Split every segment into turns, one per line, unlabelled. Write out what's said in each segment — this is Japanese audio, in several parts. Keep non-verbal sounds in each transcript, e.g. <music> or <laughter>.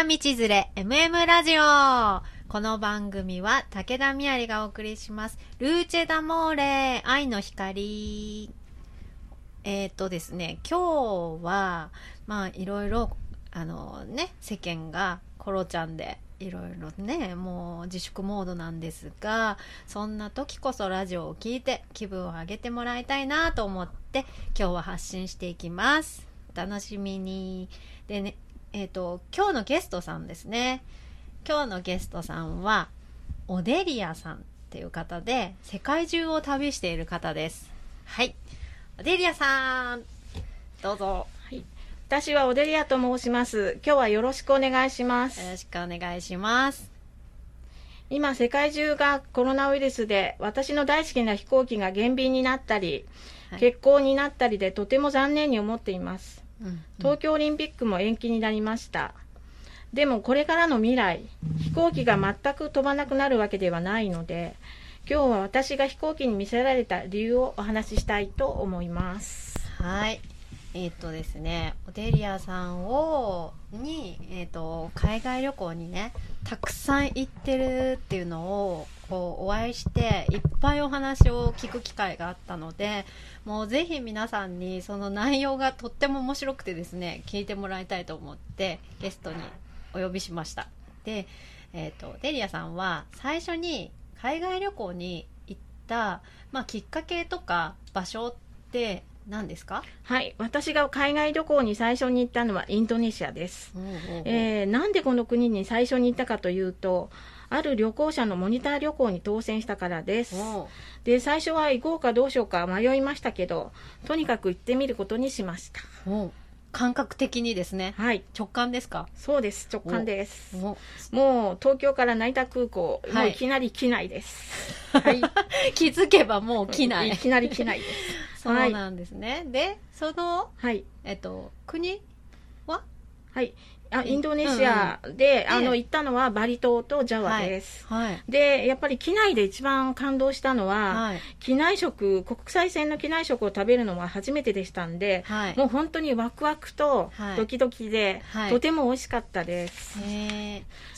みんな道連れ MM ラジオこの番組は武田みやりがお送りします。ルーチェダモーレ愛の光。えっ、とですね、今日は、まあいろいろ、あのね、世間がコロちゃんでいろいろね、もう自粛モードなんですが、そんな時こそラジオを聞いて気分を上げてもらいたいなと思って今日は発信していきます。お楽しみに。でね、えっ、と、今日のゲストさんですね。今日のゲストさんは、オデリアさんっていう方で、世界中を旅している方です。はい。オデリアさん、どうぞ。
私はオデリアと申します。今日はよろしくお願いします。
よろしくお願いします。
今、世界中がコロナウイルスで、私の大好きな飛行機が減便になったり、
はい
欠航になったりで、とても残念に思っています。
うん
東京オリンピックも延期になりました。でも、これからの未来、飛行機が全く飛ばなくなるわけではないので、今日は私が飛行機に見せられた理由をお話ししたいと思います。
はい。えっ、とですね、オデリアさんを、に、えっ、と、海外旅行にね、たくさん行ってるっていうのを、こう、お会いして、いっぱいお話を聞く機会があったので、もうぜひ皆さんにその内容がとっても面白くてですね、聞いてもらいたいと思って、ゲストにお呼びしました。で、えっ、と、デリアさんは最初に海外旅行に行った、まあ、きっかけとか場所って何ですか？
はい、私が海外旅行に最初に行ったのはインドネシアです。えーなんでこの国に最初に行ったかというと、ある旅行者のモニター旅行に当選したからです。で、最初は行こうかどうしようか迷いましたけど、とにかく行ってみることにしました。
感覚的にですね
はい、
直感ですか？
そうです。直感です。
お
もう東京から成田空港、
はい
もういきなり機内です。<laughs> はい。
気づけばもう機内
いきなり機内です。<laughs>
そうなんですね、でその
はい。
えっと国は？
はい。あインドネシアで、あの、
ええ。
行ったのはバリ島とジャワです。
はい。
で、やっぱり機内で一番感動したのは、
はい。
機内食、国際線の機内食を食べるのは初めてでしたんで、
はい。
もう本当にワクワクと
はい。
ドキドキで、
はい。
とても美味しかったです。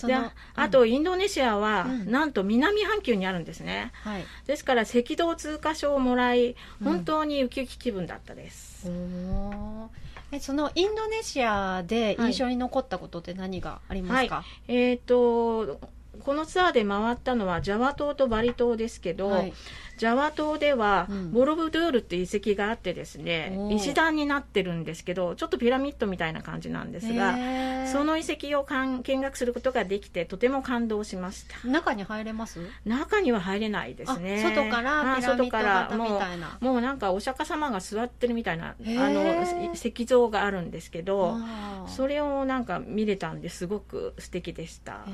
で
の
あと、インドネシアは、
うん。
なんと南半球にあるんですね。
はい。
ですから、赤道通過証をもらい、
うん。
本当にウキウキ気分だったです。
えそのインドネシアで印象に残ったことって何がありますか、
えっ、と、このツアーで回ったのはジャワ島とバリ島ですけど、
はい
ジャワ島では、
うん。
ボロブドゥールっていう遺跡があってですね
おー。
石段になってるんですけどちょっとピラミッドみたいな感じなんですがその遺跡をかん見学することができてとても感動しました。
中に入れます？
中には入れないですね。
あ外から
あ
ピラミッドみ
もう
たいな。
もうなんかお釈迦様が座ってるみたいなあの石像があるんですけどそれをなんか見れたんです。ごく素敵でした。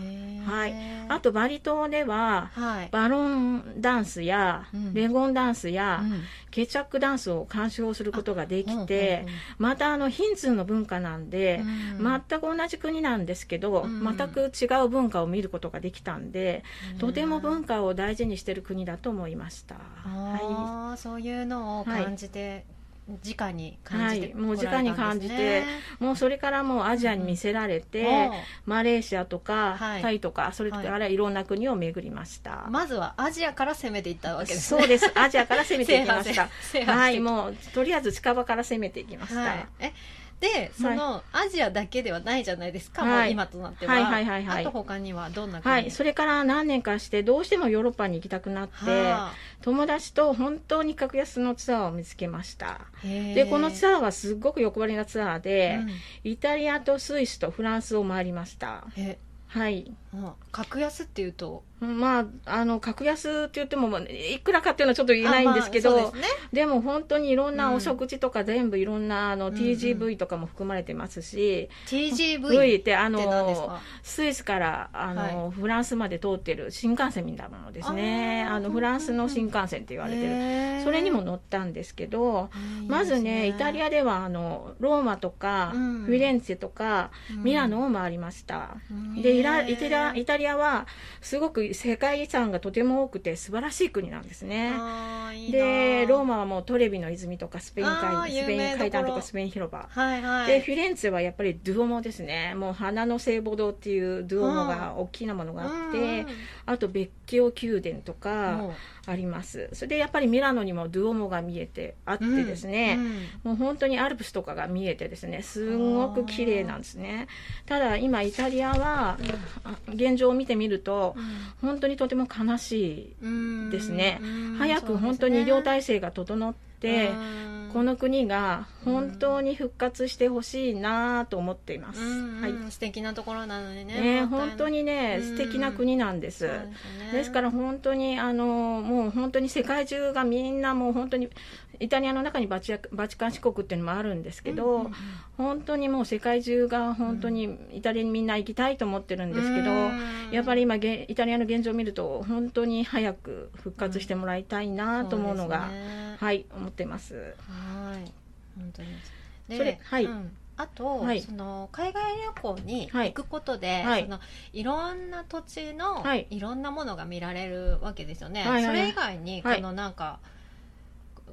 はい。あとバリ島では
はい。
バロンダンスや、
うん
レゴンダンスや、
うん。
ケチャックダンスを鑑賞することができ
うん
てまたあのヒンズーの文化なんで、
うん。
全く同じ国なんですけど、
うん。
全く違う文化を見ることができたんで、とても文化を大事にしてる国だと思いました。は
あーそういうのを感じて、直に感じて、
はいもう直に感じてい、もうそれからもうアジアに見せられて、マレーシアとか、
はい
タイとかそれからいろんな国を巡りました。
まずはアジアから攻めていったわけですね
そうです。アジアから攻めていきました。<laughs> はい、もうとりあえず近場から攻めていきました。
はでその、アジアだけではないじゃないですか、
はい。
今となっては、
はいはいはいはい。
あと他にはどんな国
はい、それから何年かしてどうしてもヨーロッパに行きたくなって、
はあ。
友達と本当に格安のツアーを見つけました。でこのツアーはすっごく欲張りなツアーで、
うん。
イタリアとスイスとフランスを回りました。
え
はい。
うん格安っていうと
まああの格安って言ってもまあいくらかっていうのはちょっと言えないんですけど、
あまあですね。
でも本当にいろん
う
なんお食事とか全部いろんなあの
うん
TGV とかも含まれてますし、
TGV
V ってあ
って何です
の
か？
スイスからあの、
は
フランスまで通ってる新幹線みたいなものですね。
あ
のフランスの新幹線って言われてる。
へー。
それにも乗ったんですけどまずね
いいです
イタリアではあのローマとか、
うん。
フィレンツェとか、
うん。
ミラノを回りました、
うん。
でイライタリアイタリアはすごくいう世界遺産がとても多くて素晴らしい国なんですね。でローマはもうトレビの泉とかスペイン
あー
海スペイン階段とかスペイン広場、
はいはい。
でフィレンツェはやっぱりドゥオモですね。もう花の聖母堂っていうドゥオモが大きなものがあって、
うん。
あと別居宮殿と
も
か
う
あります。それでやっぱりミラノにもドゥオモが見えてあってですね、
うん
もう本当にアルプスとかが見えてですね。すんごく綺麗なんですね。ただ今イタリアはあ現状を見てみると本当にとても悲し
うん
いですね。
うん。
早く本当に医療体制が整って、この国が本当に復活してほしいなと思っています、
うん
はい
うん。素敵なところなのにね
ね、本当にね、
うん
素敵な国なんです
ね。
ですから本当にあのもう本当に世界中がみんなもう本当にイタリアの中にバチアバチカン市国っていうのもあるんですけど、
うんうんうん。
本当にもう世界中が本当にイタリアにみんな行きたいと思ってるんですけど、
うん。
やっぱり今げイタリアの現状を見ると本当に早く復活してもらいたいなと思うのが、
そうですね。
はい思ってます。
はい。本当に。で
それはい。
うん。あと、
はい。
その海外旅行に
はい。
行くことで、
はい。
そのいろんな土地の、
はい。
い、ろんなものが見られるわけですよね、
はい
それ以外にこ
はい。
のなんか、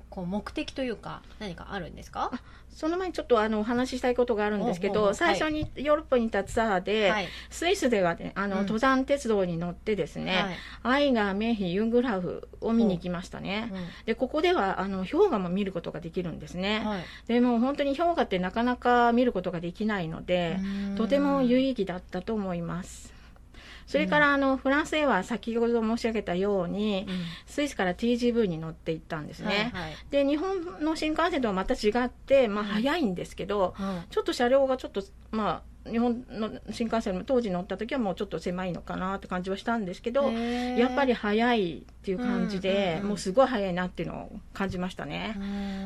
こう目的というか何かあるんですか？
あその前にちょっとあのお話ししたいことがあるんですけど、最初にヨーロッパに行ったツアーで、
はい。
スイスではねあの、
うん。
登山鉄道に乗ってですね、
はい。
アイガー、メーヒ、ユングラフを見に行きましたね。で、ここでは、あの、氷河も見ることができるんですね。
はい。
でも本当に氷河ってなかなか見ることができないので、とても有意義だったと思います。それから、あの、フランスへは先ほど申し上げたように、
うん。
スイスから TGV に乗って行ったんですね。
はいはい。
で、日本の新幹線とはまた違って、まあ、
うん。
早いんですけど、
うん。
ちょっと車両がちょっと、まあ、日本の新幹線も当時乗った時はもうちょっと狭いのかなって感じはしたんですけど、やっぱり早いっていう感じ
うん
で、もうすごい早いなっていうのを感じましたね。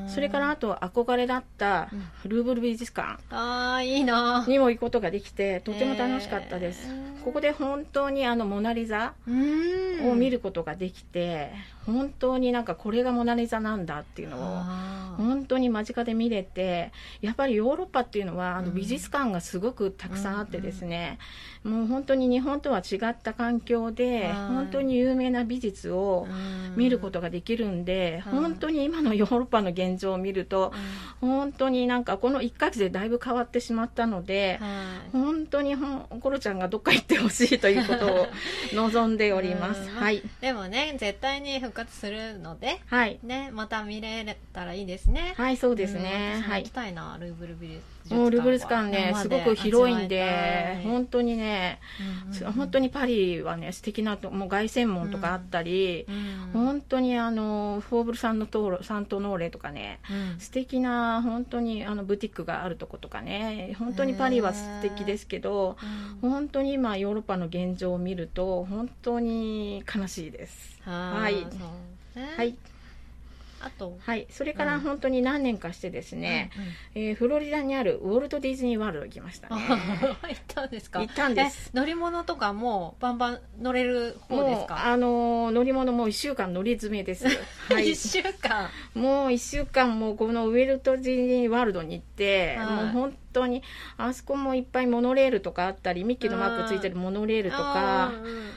うん。
それからあと憧れだった
うん。
ルーブル美術館
ああいいな。
にも行くことができてとても楽しかったです。ここで本当にあのモナリザ
うん。
を見ることができて、本当になんかこれがモナリザなんだっていうのを本当に間近で見れてやっぱりヨーロッパっていうのはあの
うん。
美術館がすごくたくさんあってですね、もう本当に日本とは違った環境で
はい。
本当に有名な美術を
うん。
見ることができるんで、
うん。
本当に今のヨーロッパの現状を見ると本当になんかこの1ヶ月でだいぶ変わってしまったので、
はい。
本当にコロちゃんがどっか行ってほしいということを <laughs> 望んでおります。
うん。
はい、
でもね絶対に復活するので
はい、
ねまた見れたらいいですね。
はい、そうですね。
行き。たいなルーブル美術館
もうルーブル美術館ね、すごく広いんで、
本
本当にね、本当にパリはね、素敵なと、もう凱旋門とかあったり、本当にあの、フォーブルサンのトーサントノーレとかね、素敵な本当にあのブティックがあるとことかね本当にパリは素敵ですけど本当に今ヨーロッパの現状を見ると本当に悲しいです。はい。はい
あと。
はい。それか
うん。
ら本当に何年かしてですね、えーフロリダにあるウォルト・ディズニー・ワールド行きましたね。
あ <laughs> 行ったんですか？
行ったんです。
え乗り物とかもバンバン乗れる方ですか？
あのー乗り物もう1週間乗り詰めです。<laughs> はい。
一週間。
もう1週間もうこのウェルト・ディズニー・ワールドに行って、
はい。
もう本当にあそこもいっぱいモノレールとかあったりミッキーのマークついてるモノレールとか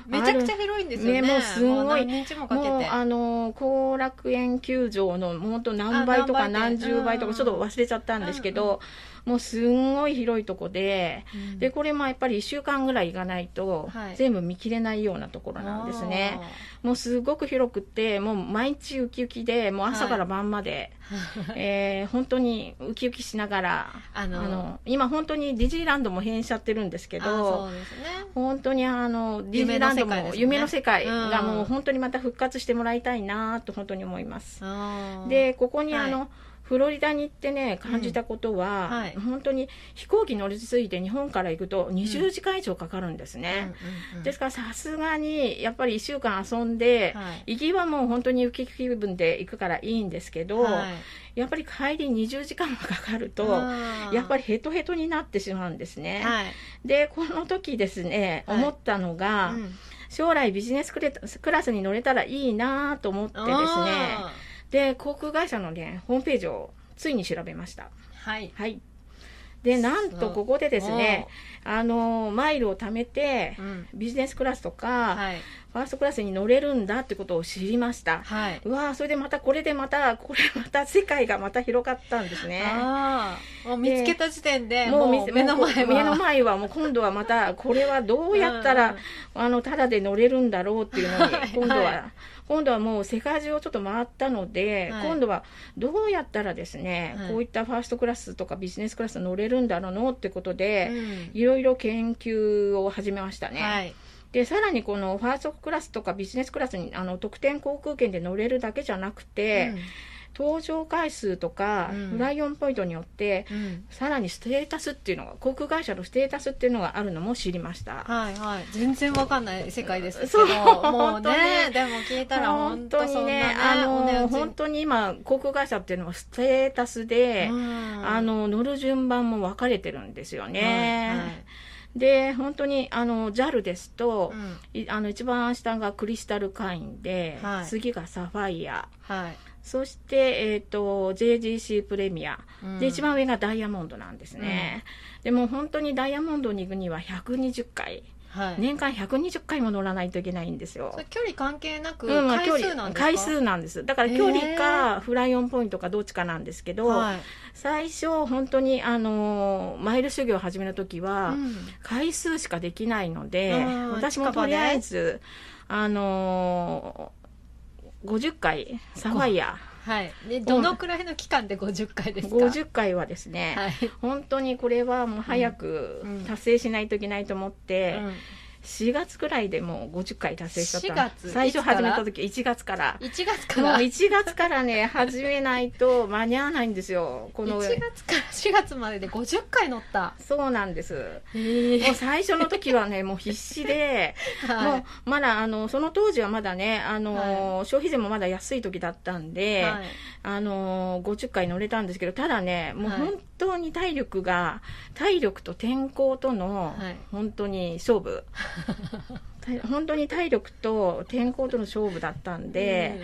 めちゃくちゃ広いんですよね
ねもうすごい。
もう
あの後楽園球場の本当何倍とか
あ何
十倍と
うん。
かちょっと忘れちゃったんですけど、もうすんごい広いとこで、
うん。
でこれもやっぱり1週間ぐらい行かないと
はい。
全部見切れないようなところなんですね、もうすごく広くってもう毎日ウキウキでもう朝から晩まで、
あー
えー本当にウキウキしながら
あの
今本当にディズニーランドも閉園しちゃってるんですけ
あ
ど
ね。
本当にあのディズニーランドも夢
夢の
の世界がもう本当にまた復活してもらいたいなと本当に思います。でここに
はい。
あの、フロリダに行ってね感じたことは、
うんはい。
本当に飛行機乗り継いで日本から行くと20時間以上かかるんですね、
うんうんうん。
ですからさすがにやっぱり1週間遊んで、
はい。
行きはもう本当に雪気分で行くからいいんですけど、
はい。
やっぱり帰り20時間もかかると、やっぱりヘトヘトになってしまうんですね。
はい。
で、この時ですね、
はい。
思ったのが、
うん。
将来ビジネスクラスに乗れたらいいなと思ってですね、
あ
で、航空会社のね、ホームページをついに調べました。
ーはい
はい。で、なんとここでですね、あの、マイルを貯めて
う、ん
ビジネスクラスとか、
はい
ファーストクラスに乗れるんだってことを知りました。
はい。
うわーそれでまたこれでまたこれまた世界がまた広がったんですね。
ああ、もう見つけた時点で、
もう
目の前は。
目の前はもう今度はまたこれはどうやったら、あのただで乗れるんだろうっていうのに
はい
今度は、
はい
今度はもう世界中をちょっと回ったので、
はい
今度はどうやったらですね、
はい
こういったファーストクラスとかビジネスクラス乗れるんだろうのってこと
う
で、
ん
いろいろ研究を始めましたね。
はい。
でさらにこのファーストクラスとかビジネスクラスにあの特典航空券で乗れるだけじゃなくて、搭乗回数とか、
うん。
フライオンポイントによって
うん。うん
さらにステータスっていうのが航空会社のステータスっていうのがあるのも知りました。
はいはい。全然わかんない世界ですけ
そう。
ど、もうね、
に。
でも聞いたら
本
本当
当にね
ね、
あの本当に今航空会社っていうのはステータスで、
うん。
あの乗る順番も分かれてるんですよね。
はいはい。
で本当にあの JAL ですと
う、ん。
いあの一番下がクリスタルカインで、
はい。
次がサファイア。
はい。
そして、えー、と JGC プレミア、
うん。
で一番上がダイヤモンドなんですね、でも本当にダイヤモンドに行くには120回。
はい。
年間120回も乗らないといけないんですよ。
距離関係なく回数なんですか？
回数なんです。だから距離かフライオンポイントかどっちかなんですけど、
はい。
最初本当にあのーマイル修行を始めた時は、
うん。
回数しかできないので
うん。
私もとりあえず、あのー50回？サファイア
はい。で、どのくらいの期間で50回ですか
？50回はですね、
はい。
本当にこれはもう早く
うん。
達成しないといけないと思って、
うん
4月くらいでもう50回達成しちゃった
4月？
最初始めた時1月から。
1月か
もう
ら、1
1月からね始めないと間に合わないんですよ。この
月から？4月までで50回乗った。
そうなんです。
へ
もう最初の時はねもう必死で。<laughs> も
は
うまだあのその当時はまだねあの、消費税もまだ安い時だったん
い。
で、
はい。
あの50回乗れたんですけどただねもう
はい。
本当に体力が、体力と天候との
はい。
本当に勝負、体本当に体力と天候との勝負だったんで、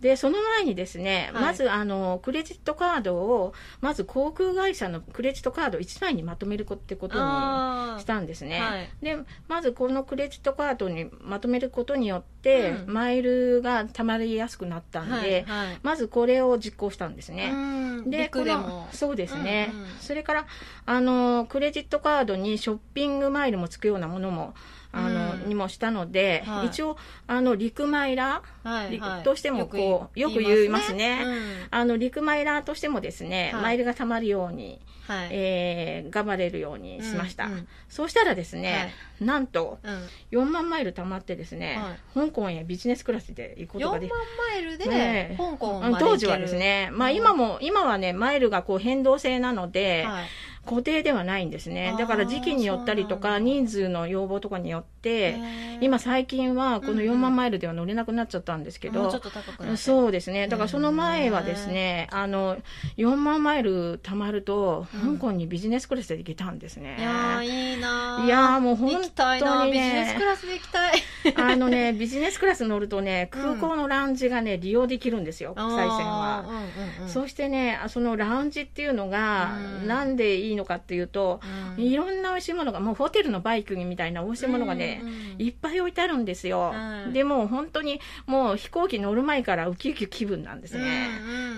でその前にですね、
はい。
まずあのクレジットカードをまず航空会社のクレジットカードを1枚にまとめるってことに
あ
したんですね、
はい。
でまずこのクレジットカードにまとめることによって、
うん。
マイルがたまりやすくなったんで、
はいはい。
まずこれを実行したんですね、
うん。
でこのそうですね、
うんうん。
それからあのクレジットカードにショッピングマイルもつくようなものもあの、
うん。
にもしたので、
はい。
一応あの陸マイラー
はいはい。
どうしてもこうよく言いますね。
うん。
あの陸マイラーとしてもですね、
はい。
マイルがたまるように、
はい。
えー頑張れるようにしました、そうしたらですね、なんと
うん。
4万マイルたまってですね、香港へビジネスクラスで行くこと
4万
ができ
マイルで香港
当時はですね、まあ、
うん。
今も、今はね、マイルがこう変動制なので、
はい
固定ではないんですね。だから時期によったりとか、人数の要望とかによって、今最近はこの
うんうん。
4万マイルでは乗れなくなっちゃったんですけど
もうちょっ、と高くなって
そうですね。だからその前はですね、あの、4万マイル貯まると、
うん。
香港にビジネスクラスで行けたんですね。
いやーいいなー。
いやーもう本当にね。
行きたいなビジネスクラスで行きたい <laughs>
あのね、ビジネスクラス乗るとね、空港のラウンジがね、利用できるんですよ、国際線は。
うんうんうん。
そしてね、そのラウンジっていうのが、
うん。
なんでいいのかっていうと、
うん。
いろんな美味しいものが、もうホテルのバイクみたいな美味しいものがね、
うんうん
いっぱい置いてあるんですよ。
うん。
でもう本当に、もう飛行機乗る前からウキウキ気分なんですね。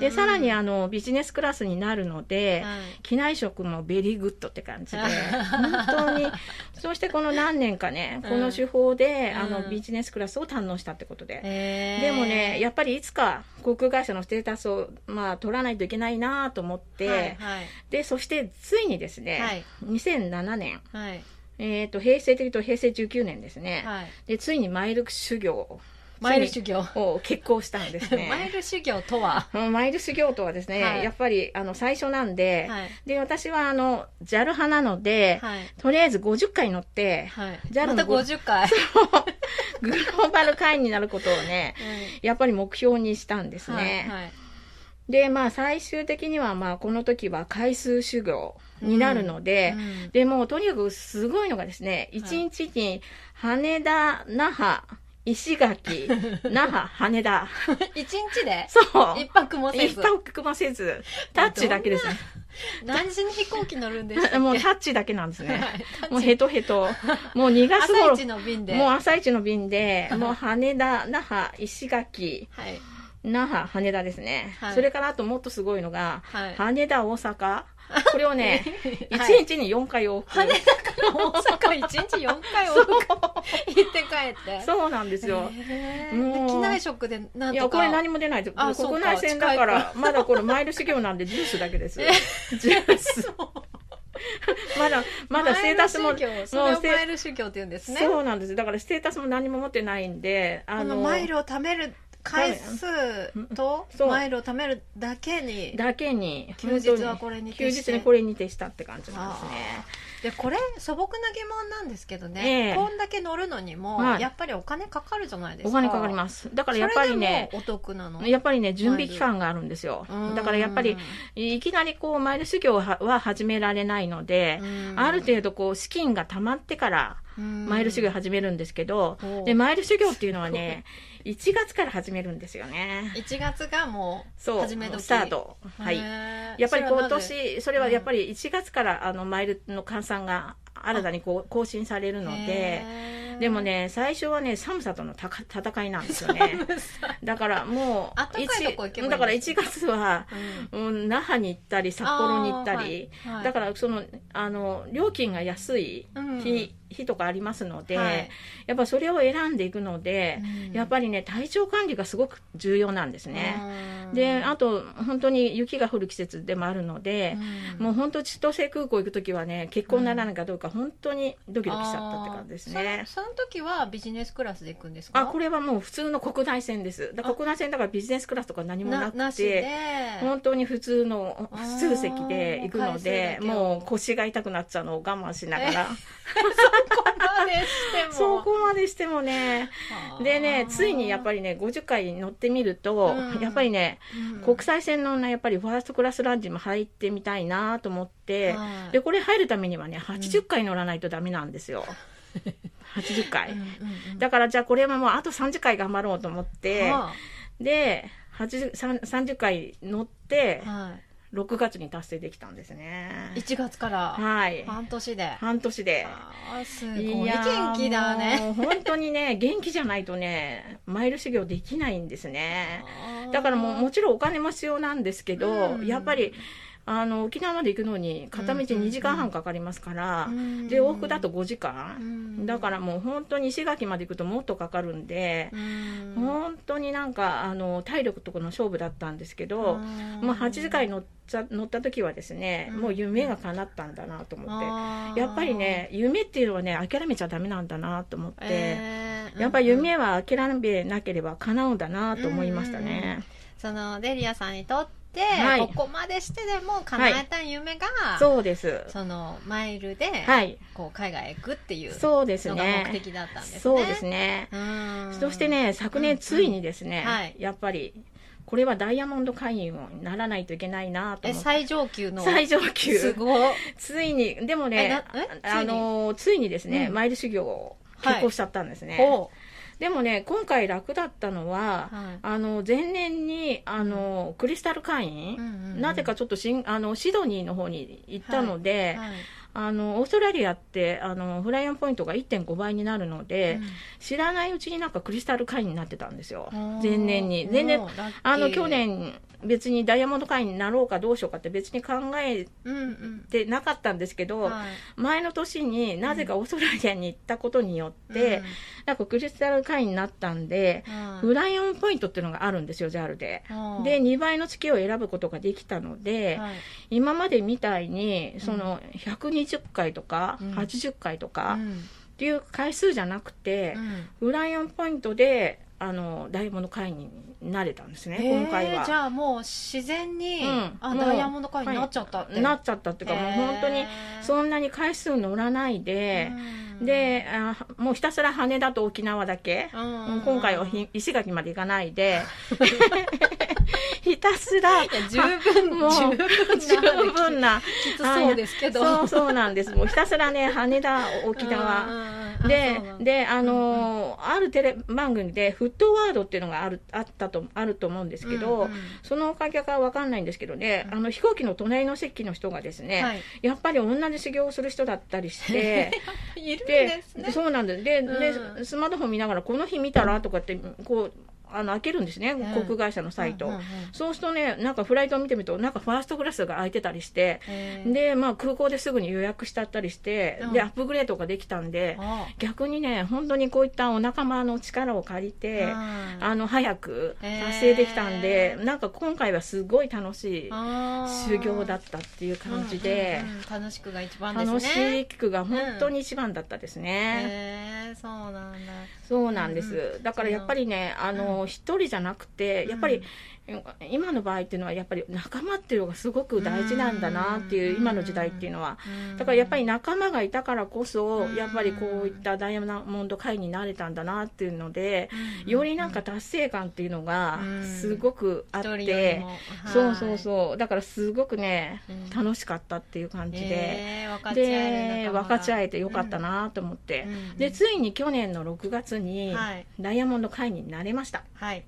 で、さらにあの、ビジネスクラスになるので、
はい。
機内食も very good って感じで、<laughs> 本当に、そしてこの何年かね、この手法で、
うん。
あの、
うん。
ビジネスクラスを堪能したってことで。
へー。
でもね、やっぱりいつか航空会社のステータスを、まあ、取らないといけないなと思って、
はいはい。
で、そしてついにですね、
はい。
2007年、
はい。
えっ、と、平成的と平成19年ですね、
はい。
で、ついにマイル修行
マイル修行
を。決行したんですね。<laughs>
マイル修行とは？
うんマイル修行とはですね、
はい。
やっぱりあの最初なんで、
はい。
で、私はあの、JAL 派なので、
はい。
とりあえず50回乗って、
はい。
JAL の
また50回。
グローバル会員になることをね、やっぱり目標にしたんですね。で、まあ最終的にはまあこの時は回数修行になるので、
うん
でもうとにかくすごいのがですね、
はい。
1日に羽田、那覇、石垣、<laughs> 那覇、羽田。
一日で？
そう。
一泊もせず？
一泊もせず、タッチだけですね。
何時に飛行機乗るんでしたっけ？
もうタッチだけなんですね。
はい
もうヘトヘト。もう2月
朝
頃
一、の便で。
もう朝一の便で、もう羽田、那覇、石垣、
はい。
那覇、羽田ですね。
はい
それからあともっとすごいのが、
はい。
羽田、大阪。これをね、1
はい
日に4回往復。
羽田から大阪1日4回往復行って帰って。
そうなんですよ。
へー
もう
で機内食でなん
いや、
とか。
これ何も出ないです。
あそうか
国内線だから
近、
まだこれマイル修行なんでジュースだけです。
え
ジュース。まだ、まだステータスも、
マイル修行それをマイル修行って言うんですね。
そうなんです。だからステータスも何も持ってないんで、
このマイルを貯める回数とマイルを貯めるだけに
だけに、
休日はこれに
休日にこれに徹したって感じなんですね。
でこれ素朴な疑問なんですけどね、
ええ。
こんだけ乗るのにも、
はい。
やっぱりお金かかるじゃないですか。
お金かかります。だからやっぱりね
お得なの。
やっぱりね、準備期間があるんですよ。だからやっぱり、いきなりこう、マイル修行はは始められないので、ある程度こう、資金が貯まってから、マイル修行始めるんですけど、
う。ん
で、マイル修行っていうのはね、1月から始めるんですよね。
1月がもう
そう、
始め時。
スタート。はい。やっぱり今年、それはやっぱり1月からあのマイルの換算が新たにこう更新されるので、でもね、最初はね、寒さとのたか戦いなんですよね。<laughs> だからもう、
あったかいとこ行けばいいんです
だから1月は、
うん。
うん、那覇に行ったり、札幌に行ったり、だからその、あの、料金が安い
うん。
日、日とかありますので、
はい。
やっぱそれを選んでいくので、
うん。
やっぱりね、体調管理がすごく重要なんですね。
うん。
で、あと、本当に雪が降る季節でもあるので、
うん。
もう本当千歳空港行くときはね、結婚ならないかどうか本当にドキドキしちゃったって感じですね。
あー。その時はビジネスクラスで行くんですか？
あ、これはもう普通の国内線です。だから国内線だからビジネスクラスとか何もなくて、本当に普通の普通席で行くのでもう腰が痛くなっちゃうのを我慢しながら、<laughs> <laughs> そこまでしても。ね、でね、ついにやっぱ
り、
りね、50回乗ってみると、
うん。
やっぱりね、
うん。
国際線のね、やっぱりファーストクラスランチも入ってみたいなと思って、
はい。
で、これ入るためにはね、80回乗らないとダメなんですよ。<laughs> 80回。
うんうんうん
だからじゃあこれはもうあと30回頑張ろうと思って、
は
で、80 30回乗って
あ、は
6月に達成できたんですね
い、。1月から
はい。
半年で、
半年で。
あーすごい元気だね
本当にね、元気じゃないとね、マイル修行できないんですね。だからもうもちろんお金も必要なんですけど、
うん
やっぱりあの沖縄まで行くのに片道
うんうんうん。
2時間半かかりますから、
うん。
で往復だと5時
う
間、
ん。
だからもう本当に石垣まで行くともっとかかるんで、
うん。
本当になんかあの体力とこの勝負だったんですけど、
うん
もう8時間乗っちゃ乗った時はですね、
うん。
もう夢が叶ったんだなと思って、やっぱりね夢っていうのはね諦めちゃダメなんだなと思って、
えー。
やっぱり夢は諦めなければ叶うんだなと思いましたね。
そのデリアさんにとって、
はい
ここまでしてでも叶えたい夢が、
そうです。
そのマイルで、
はい。
こう海外へ行くっていう
そうです
のが目
ね。
的だったんですね。
そうですね。
うん
そしてね、昨年ついにですね、
うんはい
やっぱり、これはダイヤモンド会員にならないといけないなと思って。
え最上級の
最上級。
すごい
ついに、でも
え
ねあの、ついにですね、
うん
マイル修行を結構しちゃったんですね。
ほ
でもね、今回楽だったのは、
はい。
あの、前年に、あの、クリスタル会員、
うんうんうん。
なぜかちょっとしんあのシドニーの方に行ったので、
はい。
あのオーストラリアってあのフライオンポイントが1.5倍になるので、知らないうちになんかクリスタル会員になってたんですよ。
うん
前年に。全然
もうラッキー。
あの去年別にダイヤモンド会員になろうかどうしようかって別に考え
うんうん。
てなかったんですけど、
はい。
前の年になぜかオーストラリアに行ったことによって、なんかクリスタル会員になったんで、
うん
フライオンポイントっていうのがあるんですよ JAL で。
うん。
で2倍の月を選ぶことができたので、
はい。
今までみたいにその120回とか
うん。
80回とか
うん。
っていう回数じゃなくて、フライオンポイントであのダイヤモンド会員になれたんですね、今回は。
じゃあもう自然に、
うん。
あダイヤモンド会員になっちゃったって、
なっちゃったっていうか、もう本当にそんなに回数乗らないで、であもうひたすら羽田と沖縄だけ、
うん。
今回はひ石垣まで行かないで <laughs> ひたすら。
十分 <laughs>
もう
十分
十分な。
きつそうですけど。
そうそうなんです。もうひたすらね羽田沖縄。でであのーあるテレ番組でフットワードっていうのがあるあったとあると思うんですけど、そのおかげかわかんないんですけどね、あの飛行機の隣の席の人がですね、
はい。
やっぱり同じ修行をする人だったりして。<laughs>
いるん
で
ですね。
そうなんです。で,、
うん。
でスマートフォン見ながらこの日見たら？とかってこうあの開けるんですね、
ん。
航空会社のサイト、そうするとねなんかフライトを見てみるとなんかファーストクラスが空いてたりして、でまあ空港ですぐに予約しちゃったりして、
うん。
でアップグレードができたんで
あ
逆にね本当にこういったお仲間の力を借りて、
うん。
あの早く達成できたんで、なんか今回はすごい楽しい修行だったっていう感じで、
楽しくが一番ですね。
楽しいくが本当に一番だったですね。
そうなんだ。
そうなんです、
うん
だからやっぱりねあの一、人じゃなくてやっぱり、今の場合っていうのはやっぱり仲間っていうのがすごく大事なんだなっていう、
うん。
今の時代っていうのは、
うん。
だからやっぱり仲間がいたからこそ、
うん
やっぱりこういったダイヤモンド会になれたんだなっていうので、
うん。
よりなんか達成感っていうのが
うん。
すごくあって、そうそう
う
そう。だからすごくね、
うん。
楽しかったっていう感じで。
へー分かち合える
で分かち合えてよかったなと思って、
うん。
でついに去年の6月に
はい。
ダイヤモンド会員になれました。
はい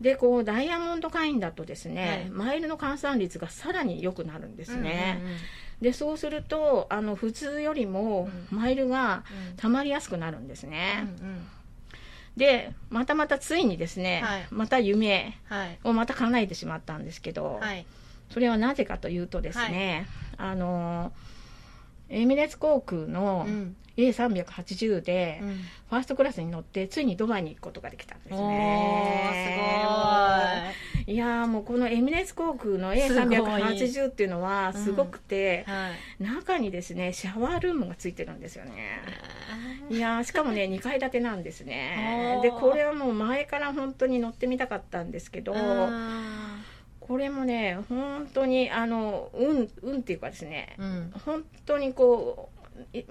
でこうダイヤモンド会員だとですね、
はい。
マイルの換算率がさらに良くなるんですね、
うんうんうん。
でそうするとあの普通よりも
う
マイルが
うん。
溜まりやすくなるんです
う
ね、
んうん。
でまたまたついにですね、
はい。
また夢
はい。
をまた叶えてしまったんですけど、
はい。
それはなぜかというとですね、あのエミレーツ航空の
うん。
A380 で、
うん。
ファーストクラスに乗ってついにドバイに行くことができたんです
お
ねやーもうこのエミレーツ航空の
すごい。
A380 っていうのはすごくて
ごい、はい。
中にですねシャワールームがついてるんですよね。いやーしかもね <laughs> 2階建てなんですね。でこれはもう前から本当に乗ってみたかったんですけど
うん
これもね本当にあの運運っていうかですね
うん。
本当にこうい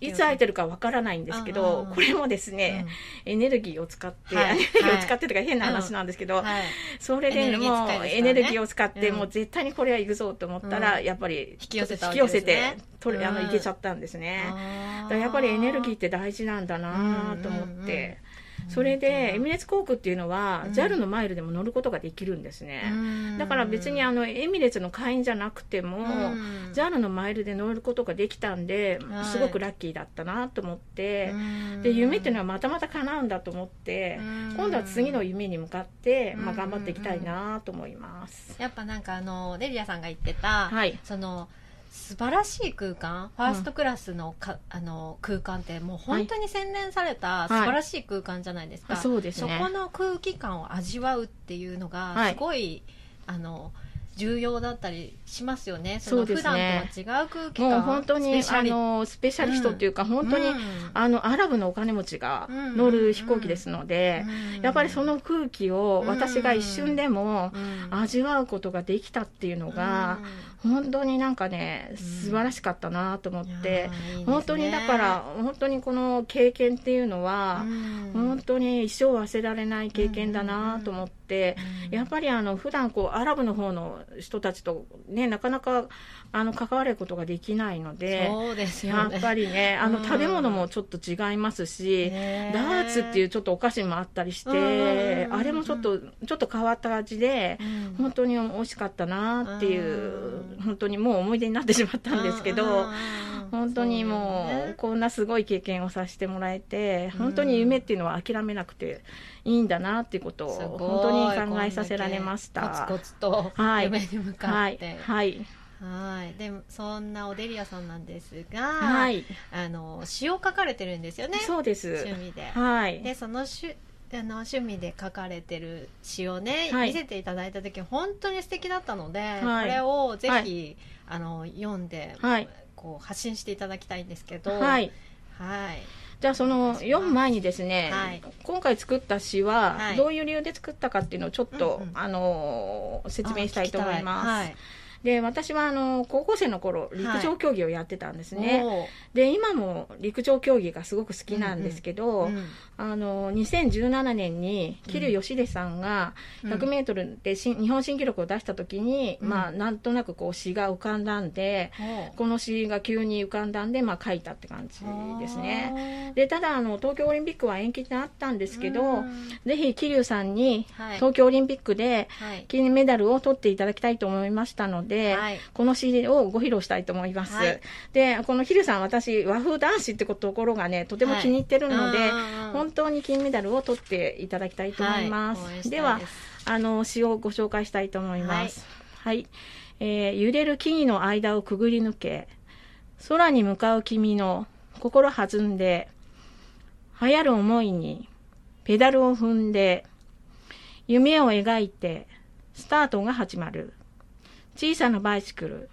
いつ空いてるかわからないんですけ
うん
どこれもですね、エネルギーを使って、
はい。<laughs>
エネルギーを使ってとか変な話なんですけど、それでもうエネルギーを使って、
うん。
もう絶対にこれは行くぞと思ったら、
うん。
やっぱり
引き寄せたわ
引き寄せて取れあの
うん
行けちゃったんですね、だやっぱりエネルギーって大事なんだなと思って、それでエミレーツ航空っていうのは、
うん。
JAL のマイルでも乗ることができるんですね、
うん。
だから別にあのエミレーツの会員じゃなくても、
うん。
JAL のマイルで乗ることができたんで、
はい。
すごくラッキーだったなと思って、
うん。
で夢っていうのはまたまた叶うんだと思って、
うん。
今度は次の夢に向かって、まあ、
うん。
頑張っていきたいなと思います。
やっぱなんかあのデリアさんが言ってた、
はい。
その素晴らしい空間。ファーストクラスのか、あの空間ってもう本当に洗練された素晴らしい空間じゃないですか、
あそうですね。
そこの空気感を味わうっていうのが
はい。
すごい、あの重要だったりしますよね。その普段
ね
とは違う空気感
もう本当にあのスペシャリストっていうか、本当に、
うん。
あのアラブのお金持ちが
うん
乗る飛行機ですので、
うん。
やっぱりその空気を私が一瞬でも
うん。
味わうことができたっていうのが、本当になんかね素晴らしかったなと思っ
うんいいね。
本当にだから本当にこの経験っていうのは、
うん。
本当に一生忘れられない経験だなと思って、
うん。
やっぱりあの普段こうアラブの方の人たちとねなかなかあの関わることができないので。
そうですよね。
やっぱりねあの
うん。
食べ物もちょっと違いますし、
ね
ダーツっていうちょっとお菓子もあったりして、
うん。
あれもちょっとちょっと変わった味で、
うん。
本当に美味しかったなっていう、
うん
本当にもう思い出になってしまったんですけど、本当にもうこんなすごい経験をさせてもらえて、本当に夢っていうのは諦めなくていいんだなっていうことを本当に考えさせられました。
コツコツと
はい。
夢に向か
はい
って、
はい。
はい、でもそんなオデリアさんなんですが、
はい、
あの詩を書かれてるんですよね。
そうです。
趣味で。
はい。
でそのしあの趣味で書かれてる詩をね、
はい。
見せていただいた時本当に素敵だったので、
はい。
これをぜひ、
はい。
あの読んで、
はい。
こう発信していただきたいんですけど、
はい。
はい。
じゃあその読む前にですね、
はい。
今回作った詩は
はい。
どういう理由で作ったかっていうのをちょっと、
うんうん。
あのー説明したいと思います。で私はあの高校生の頃陸上競技をやってたんですね、
おー。
で今も陸上競技がすごく好きなんですけど、
うん
あの2017年に桐生祥秀さんが
うん。
100m でし日本新記録を出した時に、
うん。
まあなんとなくこう詩が浮かんだんで
おー。
この詩が急に浮かんだんで、まあ、書いたって感じですね。
ね
でただあの東京オリンピックは延期になったんですけど、
うん。
ぜひ桐生さんに
はい。
東京オリンピックで
はい。
金メダルを取っていただきたいと思いましたので、
はい
この詩をご披露したいと思います。
はい
で、このヒルさん、私、和風男子ってところがね、とても気に入ってるので、
はい
本当に金メダルを取っていただきたいと思います。
はい応援したい
では、あの、詩をご紹介したいと思います。はい。えー揺れる木々の間をくぐり抜け、空に向かう君の心弾んで、流行る思いにペダルを踏んで、夢を描いて、スタートが始まる。小さなバイシクル、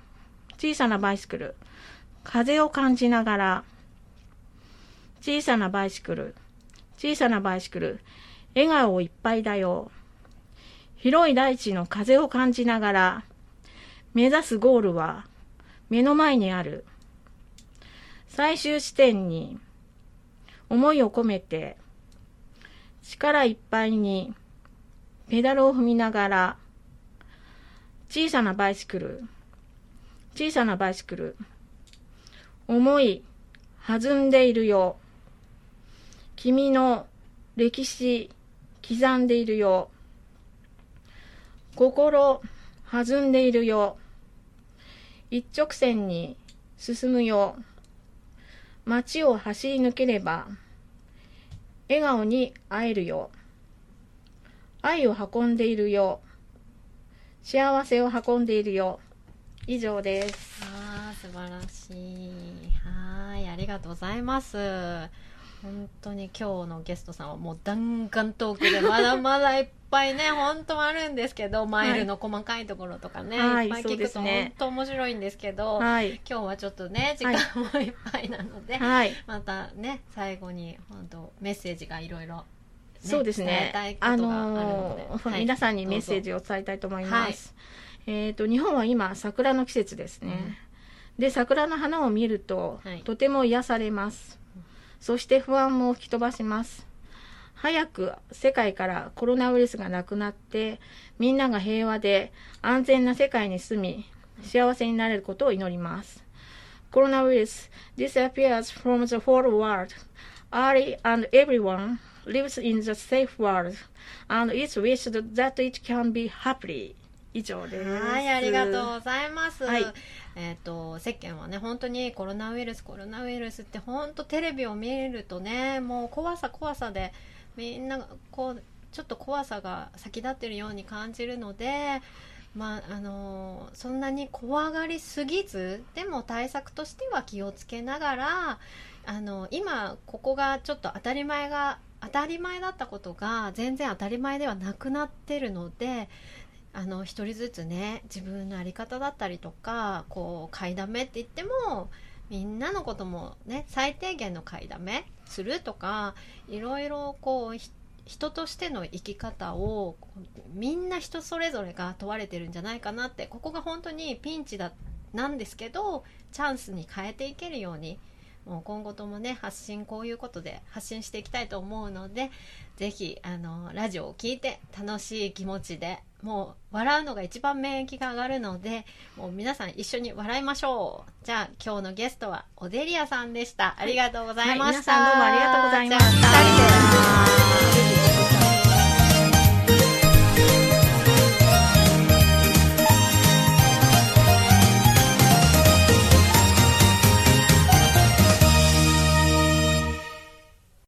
小さなバイシクル、風を感じながら、小さなバイシクル、小さなバイシクル、笑顔いっぱいだよ。広い大地の風を感じながら、目指すゴールは。目の前にある。最終地点に。思いを込めて、力いっぱいに。ペダルを踏みながら、小さなバイシクル、小さなバイシクル、思い弾んでいるよ。君の歴史刻んでいるよ。心弾んでいるよ。一直線に進むよ。街を走り抜ければ、笑顔に会えるよ。愛を運んでいるよ。幸せを運んでいるよ。以上です。
あー素晴らしいはいありがとうございます本当に今日のゲストさんはもう弾丸トークでまだまだいっぱいね <laughs> 本当あるんですけどマイルの細かいところとかね、
はい
い、っぱい聞くと本当面白いんですけど、
はい。
今日はちょっとね時間もいっぱいなので、
はい。
またね最後に本当メッセージがいろいろ
そうですね
伝えたい。こ
あ
とがあるの
ー
はい
皆さんにメッセージを伝えたいと思います。えっ、と、日本は今、桜の季節ですね。で、桜の花を見ると、
はい
とても癒されます。そして不安も吹き飛ばします。早く世界からコロナウイルスがなくなって、みんなが平和で安全な世界に住み、幸せになれることを祈ります。コロナウイルス disappears from the whole world. Early and everyone lives in the safe world and it's wished that it can be happily. 以上です。
はい、ありがとうございます。
はい
えっ、と世間はね本当にコロナウイルスコロナウイルスって本当テレビを見るとねもう怖さ怖さでみんながこうちょっと怖さが先立ってるように感じるので。まああのそんなに怖がりすぎずでも対策としては気をつけながらあの今ここがちょっと当たり前が当たり前だったことが全然当たり前ではなくなってるのであの一人ずつね自分の在り方だったりとかこう買いだめって言ってもみんなのこともね最低限の買いだめするとかいろいろこう人としての生き方をみんな人それぞれが問われてるんじゃないかなってここが本当にピンチだなんですけどチャンスに変えていけるようにもう今後ともね発信こういうことで発信していきたいと思うのでぜひあのラジオを聞いて楽しい気持ちでもう笑うのが一番免疫が上がるのでもう皆さん一緒に笑いましょう。じゃあ今日のゲストはオデリアさんでした。ありがとうございました、
はい皆さんどうもありがとうございました